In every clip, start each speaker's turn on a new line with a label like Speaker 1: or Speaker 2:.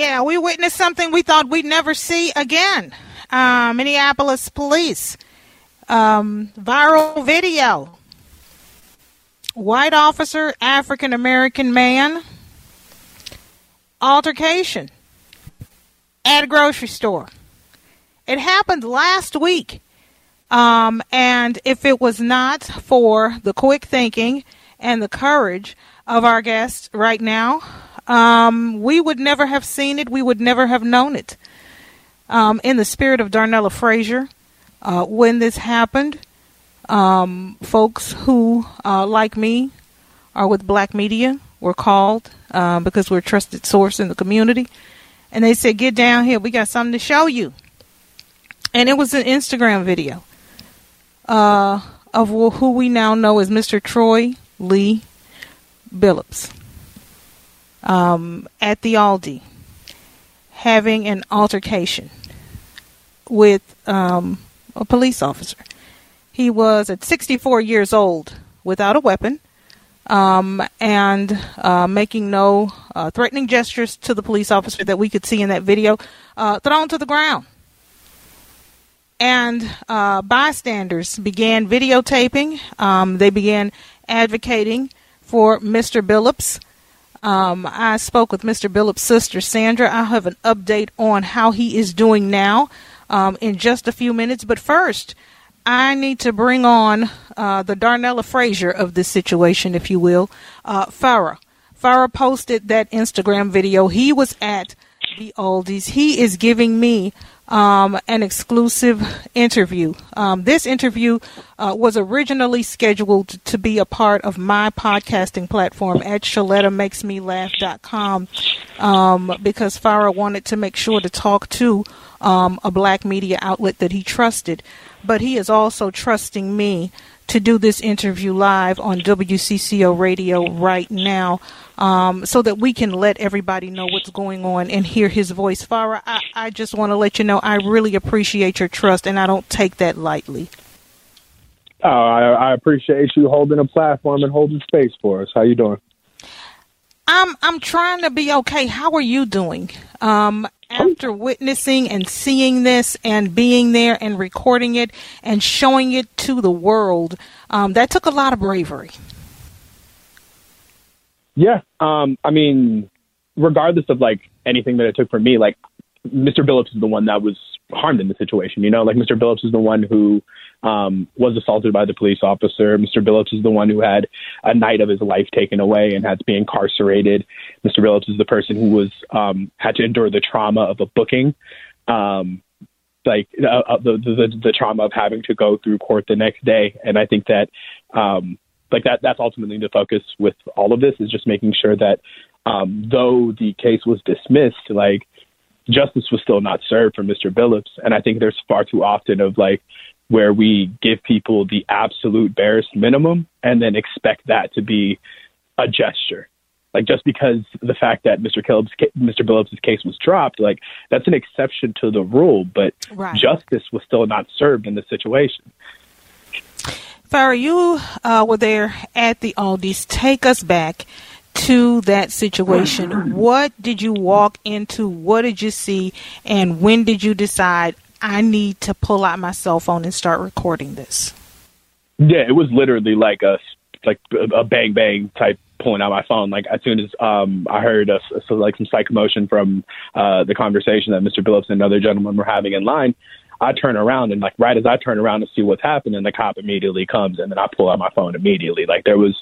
Speaker 1: Yeah, we witnessed something we thought we'd never see again. Uh, Minneapolis police. Um, viral video. White officer, African American man. Altercation at a grocery store. It happened last week. Um, and if it was not for the quick thinking and the courage of our guests right now, um, we would never have seen it. We would never have known it. Um, in the spirit of Darnella Frazier, uh, when this happened, um, folks who, uh, like me, are with black media were called uh, because we're a trusted source in the community. And they said, Get down here. We got something to show you. And it was an Instagram video uh, of who we now know as Mr. Troy Lee Billups um, at the Aldi having an altercation with um, a police officer. He was at 64 years old without a weapon um, and uh, making no uh, threatening gestures to the police officer that we could see in that video, uh, thrown to the ground. And uh, bystanders began videotaping. Um, they began advocating for Mr. Billups. Um, I spoke with Mr. Billups' sister, Sandra. I have an update on how he is doing now um, in just a few minutes. But first, I need to bring on uh, the Darnella Frazier of this situation, if you will, uh, Farah. Farah posted that Instagram video. He was at the Aldi's. He is giving me um, an exclusive interview. Um, this interview uh, was originally scheduled to be a part of my podcasting platform at ShalettaMakesMeLaugh.com um, because Farah wanted to make sure to talk to um, a black media outlet that he trusted. But he is also trusting me to do this interview live on WCCO radio right now um, so that we can let everybody know what's going on and hear his voice. Farah, I, I just want to let you know I really appreciate your trust and I don't take that lightly.
Speaker 2: Oh, I, I appreciate you holding a platform and holding space for us. How you doing?
Speaker 1: I'm I'm trying to be okay. How are you doing? Um, after witnessing and seeing this and being there and recording it and showing it to the world, um, that took a lot of bravery.
Speaker 2: Yeah, um, I mean, regardless of like anything that it took for me, like Mr. Billups is the one that was harmed in the situation. You know, like Mr. Billups is the one who um, was assaulted by the police officer. Mr. Billups is the one who had a night of his life taken away and had to be incarcerated. Mr. Billups is the person who was um, had to endure the trauma of a booking. Um, like uh, uh, the, the the trauma of having to go through court the next day, and I think that um, like that that's ultimately the focus with all of this is just making sure that um, though the case was dismissed, like justice was still not served for Mr. Billups. And I think there's far too often of like where we give people the absolute barest minimum and then expect that to be a gesture. Like just because the fact that Mr. Billups, Mr. Billups' case was dropped, like that's an exception to the rule, but
Speaker 1: Right.
Speaker 2: justice was still not served in the situation.
Speaker 1: Farah, you uh, were there at the Aldi's. Take us back to that situation. What did you walk into? What did you see? And when did you decide I need to pull out my cell phone and start recording this?
Speaker 2: Yeah, it was literally like a like a bang bang type pulling out my phone. Like as soon as um, I heard a, so like some psych motion from uh, the conversation that Mr. Phillips and another gentleman were having in line, I turn around and like right as I turn around to see what's happening, the cop immediately comes and then I pull out my phone immediately. Like there was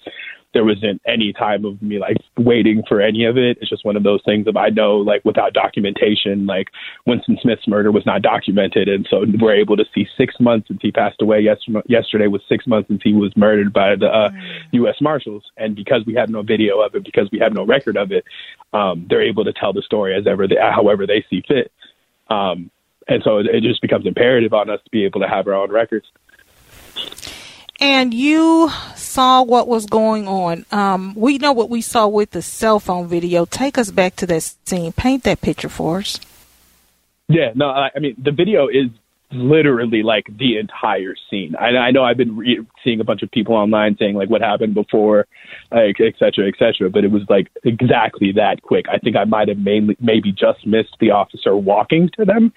Speaker 2: there wasn't any time of me like waiting for any of it. It's just one of those things of I know like without documentation, like Winston Smith's murder was not documented, and so we're able to see six months since he passed away. Yesterday, yesterday was six months since he was murdered by the uh, U.S. Marshals, and because we have no video of it, because we have no record of it, um, they're able to tell the story as ever, they, however they see fit. Um, and so it, it just becomes imperative on us to be able to have our own records
Speaker 1: and you saw what was going on. Um, we know what we saw with the cell phone video. Take us back to that scene. Paint that picture for us.
Speaker 2: Yeah, no, I, I mean the video is literally like the entire scene. I, I know I've been re- seeing a bunch of people online saying like what happened before, like et cetera, et cetera, but it was like exactly that quick. I think I might have mainly maybe just missed the officer walking to them,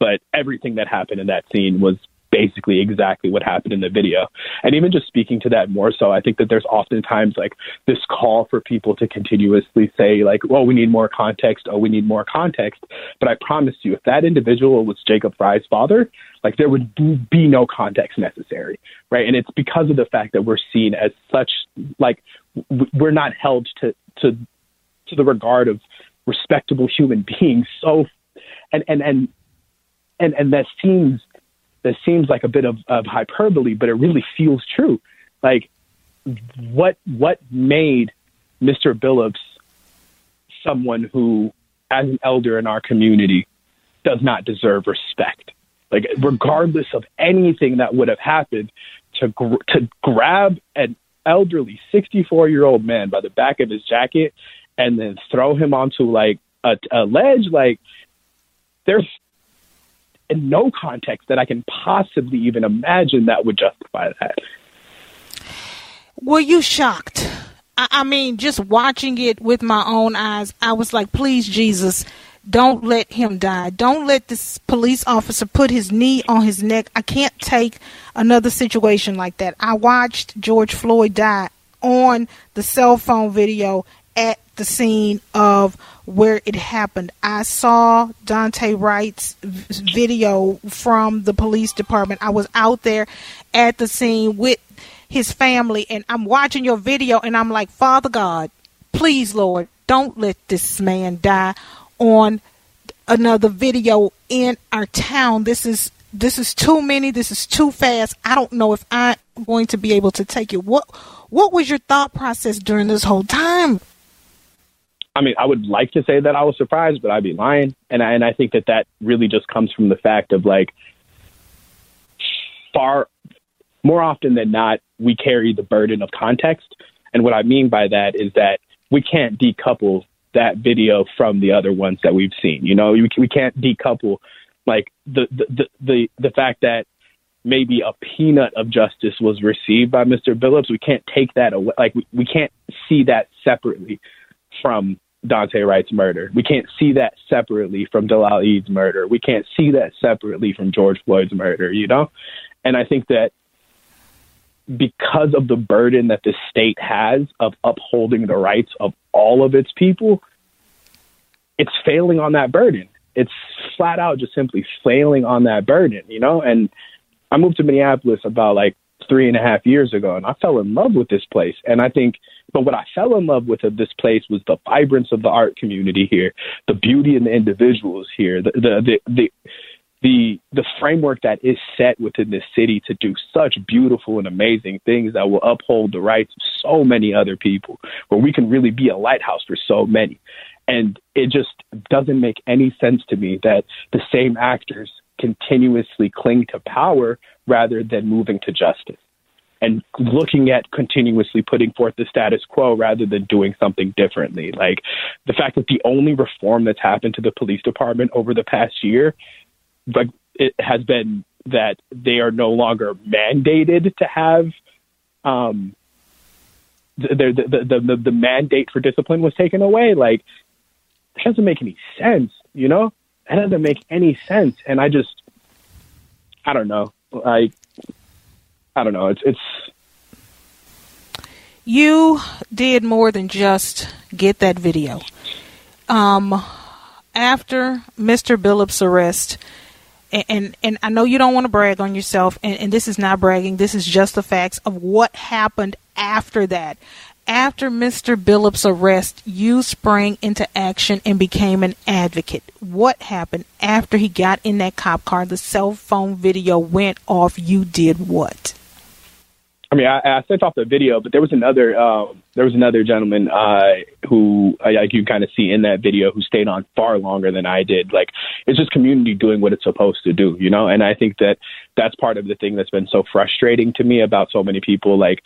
Speaker 2: but everything that happened in that scene was basically exactly what happened in the video. And even just speaking to that more so, I think that there's oftentimes like this call for people to continuously say, like, well, we need more context. Oh, we need more context. But I promise you, if that individual was Jacob Frey's father, like there would be no context necessary, right? And it's because of the fact that we're seen as such, like, we're not held to, to, to the regard of respectable human beings. So, and, and, and, and, and that seems that seems like a bit of, of hyperbole, but it really feels true. Like what what made Mr. Billups someone who, as an elder in our community, does not deserve respect. Like regardless of anything that would have happened, to gr- to grab an elderly 64 year old man by the back of his jacket and then throw him onto like a, a ledge, like there's in no context that I can possibly even imagine that would justify that.
Speaker 1: Were you shocked? I mean, just watching it with my own eyes, I was like, please, Jesus, don't let him die. Don't let this police officer put his knee on his neck. I can't take another situation like that. I watched George Floyd die on the cell phone video at the scene of where it happened. I saw Daunte Wright's video from the police department. I was out there at the scene with his family, and I'm watching your video, and I'm like, Father God, please, Lord, don't let this man die on another video in our town. This is this is too many. This is too fast. I don't know if I'm going to be able to take it. What what was your thought process during this whole time?
Speaker 2: I mean, I would like to say that I was surprised, but I'd be lying. And I, and I think that that really just comes from the fact of like far more often than not, we carry the burden of context. And what I mean by that is that we can't decouple that video from the other ones that we've seen. You know, we, we can't decouple like the, the, the, the, the fact that maybe a peanut of justice was received by Mr. Billups. We can't take that away. Like we, we can't see that separately from Daunte Wright's murder. We can't see that separately from Dolal Idd's murder. We can't see that separately from George Floyd's murder, you know? And I think that because of the burden that the state has of upholding the rights of all of its people, it's failing on that burden. It's flat out just simply failing on that burden, you know? And I moved to Minneapolis about like three and a half years ago, and I fell in love with this place. And I think, but what I fell in love with of this place was the vibrance of the art community here, the beauty in the individuals here, the the the. the the the framework that is set within this city to do such beautiful and amazing things that will uphold the rights of so many other people where we can really be a lighthouse for so many and it just doesn't make any sense to me that the same actors continuously cling to power rather than moving to justice and looking at continuously putting forth the status quo rather than doing something differently. Like the fact that the only reform that's happened to the police department over the past year, like it has been that they are no longer mandated to have um the the the the, the mandate for discipline was taken away. Like it doesn't make any sense, you know? That doesn't make any sense. And I just, I don't know. Like, I don't know. It's, it's,
Speaker 1: you did more than just get that video. Um, after Mr. Billups' arrest, and, and, and I know you don't want to brag on yourself, and, and this is not bragging. This is just the facts of what happened after that. After Mr. Billups' arrest, you sprang into action and became an advocate. What happened after he got in that cop car? The cell phone video went off. You did what?
Speaker 2: I mean, I, I sent off the video, but there was another um, there was another gentleman uh, who, like you kind of see in that video, who stayed on far longer than I did. Like it's just community doing what it's supposed to do, you know. And I think that that's part of the thing that's been so frustrating to me about so many people, like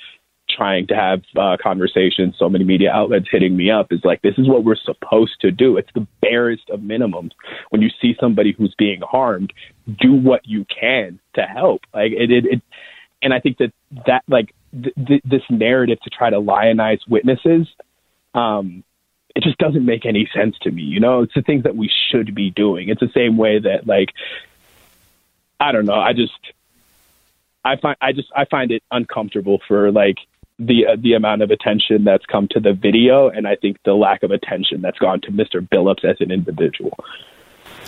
Speaker 2: trying to have uh, conversations. So many media outlets hitting me up is like, this is what we're supposed to do. It's the barest of minimums. When you see somebody who's being harmed, do what you can to help. Like it, it, it and I think that that like th- th- this narrative to try to lionize witnesses, um, it just doesn't make any sense to me. You know, it's the things that we should be doing. It's the same way that like I don't know. I just I find I just I find it uncomfortable for like the uh, the amount of attention that's come to the video, and I think the lack of attention that's gone to Mr. Billups as an individual.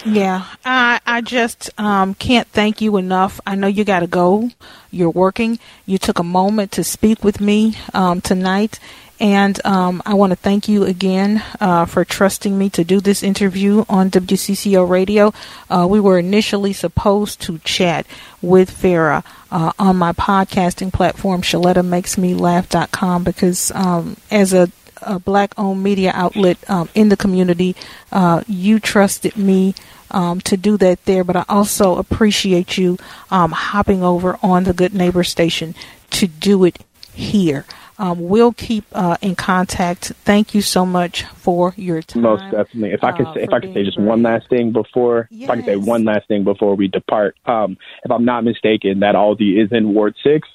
Speaker 1: Yeah, I I just um, can't thank you enough. I know you got to go. You're working. You took a moment to speak with me um, tonight, and um, I want to thank you again uh, for trusting me to do this interview on WCCO Radio. Uh, we were initially supposed to chat with Farah uh, on my podcasting platform, ShalettaMakesMeLaugh.com, because um, as a a black owned media outlet um, in the community. Uh, you trusted me um, to do that there, but I also appreciate you um, hopping over on the Good Neighbor station to do it here. Um, we'll keep uh, in contact. Thank you so much for your time.
Speaker 2: Most definitely. If I could, uh, say, if I could say just one last thing before, yes. if I could say one last thing before we depart. Um, if I'm not mistaken, that Aldi is in Ward Six.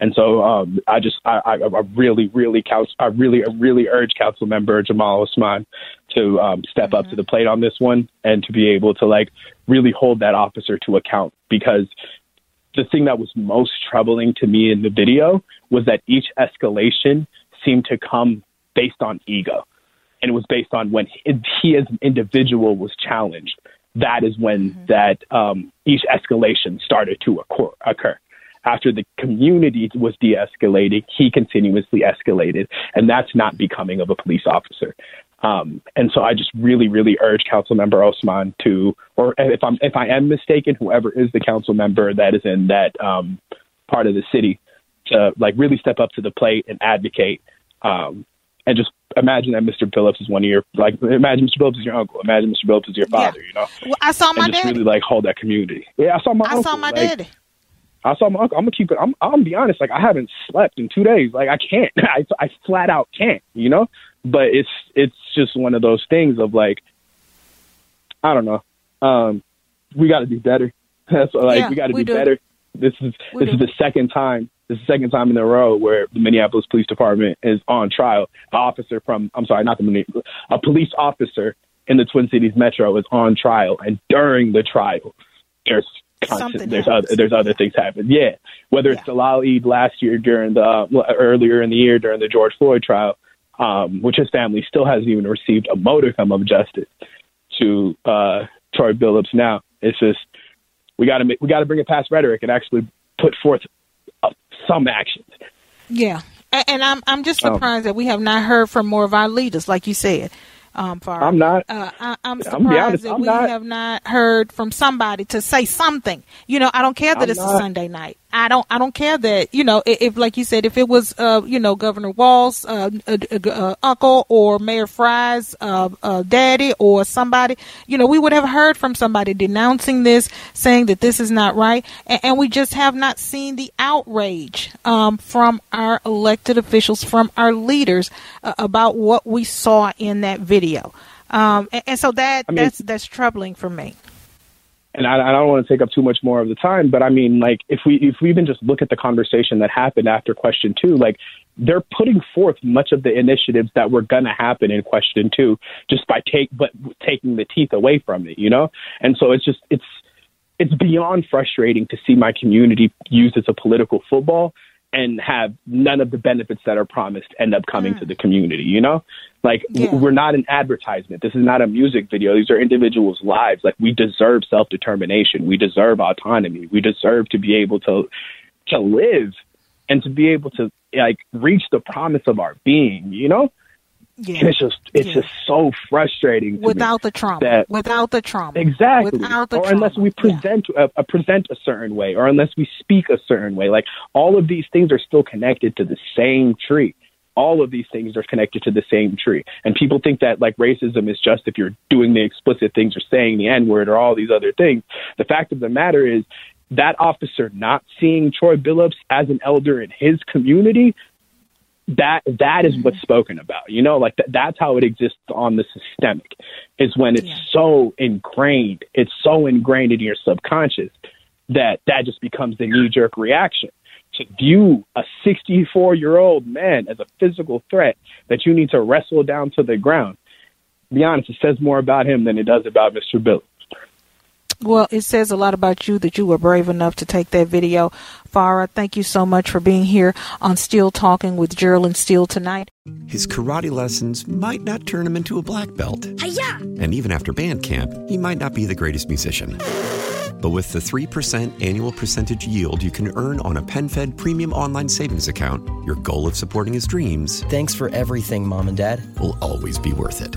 Speaker 2: And so um, I just I, I, I really really counsel, I really really urge Council Member Jamal Osman to um, step mm-hmm. up to the plate on this one and to be able to like really hold that officer to account because the thing that was most troubling to me in the video was that each escalation seemed to come based on ego and it was based on when he, he as an individual was challenged that is when mm-hmm. that um, each escalation started to occur, occur after the community was de escalating, he continuously escalated. And that's not becoming of a police officer. Um, and so I just really, really urge Council Member Osman to, or if I'm if I am mistaken, whoever is the council member that is in that um, part of the city, to like really step up to the plate and advocate. Um, and just imagine that Mr. Phillips is one of your like imagine Mr. Phillips is your uncle. Imagine Mr. Phillips is your father.
Speaker 1: Yeah.
Speaker 2: You know.
Speaker 1: Well, I saw my
Speaker 2: and just
Speaker 1: daddy.
Speaker 2: really like hold that community. Yeah, I saw my.
Speaker 1: I
Speaker 2: uncle.
Speaker 1: saw my
Speaker 2: like,
Speaker 1: daddy.
Speaker 2: I saw my uncle. I'm gonna keep it. I'm. I'm gonna be honest. Like I haven't slept in two days. Like I can't. I I flat out can't. You know. But it's it's just one of those things of like, I don't know. Um, we got to do better. That's like
Speaker 1: Yeah,
Speaker 2: we got to do
Speaker 1: do.
Speaker 2: better. This is
Speaker 1: We
Speaker 2: this
Speaker 1: do.
Speaker 2: is the second time. This is the second time in a row where the Minneapolis Police Department is on trial. An officer from I'm sorry, not the Minne- a police officer in the Twin Cities Metro is on trial, and during the trial, there's constant, there's other there's other things happen. Yeah, whether it's
Speaker 1: Yeah.
Speaker 2: Dolal Idd last year during the uh, earlier in the year during the George Floyd trial, um, which his family still hasn't even received a modicum of justice to uh, Troy Billups. Now it's just we got to we got to bring it past rhetoric and actually put forth uh, some actions.
Speaker 1: Yeah, and I'm I'm just
Speaker 2: Um,
Speaker 1: surprised that we have not heard from more of our leaders, like you said. Um, Farah.
Speaker 2: I'm not.
Speaker 1: Uh, I, I'm
Speaker 2: I'm
Speaker 1: surprised
Speaker 2: honest,
Speaker 1: that
Speaker 2: I'm
Speaker 1: we
Speaker 2: not.
Speaker 1: have not heard from somebody to say something. You know, I don't care that
Speaker 2: I'm
Speaker 1: it's a. Sunday night. I don't. I don't care that you know if, if like you said, if it was uh, you know Governor Walz' uh, uh, uh, uncle or Mayor Frey's uh, uh, daddy or somebody, you know, we would have heard from somebody denouncing this, saying that this is not right, and, and we just have not seen the outrage um, from our elected officials, from our leaders uh, about what we saw in that video. Um, and, and so that
Speaker 2: I mean-
Speaker 1: that's that's troubling for me.
Speaker 2: And I, I don't want to take up too much more of the time, but I mean, like, if we if we even just look at the conversation that happened after question two, like, they're putting forth much of the initiatives that were going to happen in question two, just by take but taking the teeth away from it, you know. And so it's just it's it's beyond frustrating to see my community used as a political football. And have none of the benefits that are promised end up coming to hmm. the community, you know? Like
Speaker 1: Yeah.
Speaker 2: we're not an advertisement. This is not a music video. These are individuals' lives. Like we deserve self-determination. We deserve autonomy. We deserve to be able to to live and to be able to like reach the promise of our being, you know?
Speaker 1: Yeah.
Speaker 2: It's just it's
Speaker 1: Yeah.
Speaker 2: just so frustrating
Speaker 1: Without the trauma.
Speaker 2: that-
Speaker 1: Without the trauma.
Speaker 2: Exactly.
Speaker 1: Without the
Speaker 2: or
Speaker 1: trauma.
Speaker 2: unless we
Speaker 1: Yeah.
Speaker 2: present a, a uh, uh, present a certain way, or unless we speak a certain way. Like all of these things are still connected to the same tree. All of these things are connected to the same tree. And people think that like racism is just if you're doing the explicit things or saying the N word or all these other things. The fact of the matter is that officer not seeing Troy Billups as an elder in his community that that is what's mm-hmm. spoken about you know like th- that's how it exists on the systemic is when it's
Speaker 1: Yeah.
Speaker 2: so ingrained it's so ingrained in your subconscious that that just becomes the knee jerk reaction. To view a 64 year old man as a physical threat that you need to wrestle down to the ground be honest it says more about him than it does about mr bill
Speaker 1: Well, it says a lot about you that you were brave enough to take that video. Farah, thank you so much for being here on Steel Talking with Geraldine Steele tonight.
Speaker 3: His karate lessons might not turn him into a black belt. And even after band camp, he might not be the greatest musician. But with the 3% annual percentage yield you can earn on a PenFed premium online savings account, your goal of supporting his dreams
Speaker 4: Thanks for everything, Mom and Dad.
Speaker 3: will always be worth it.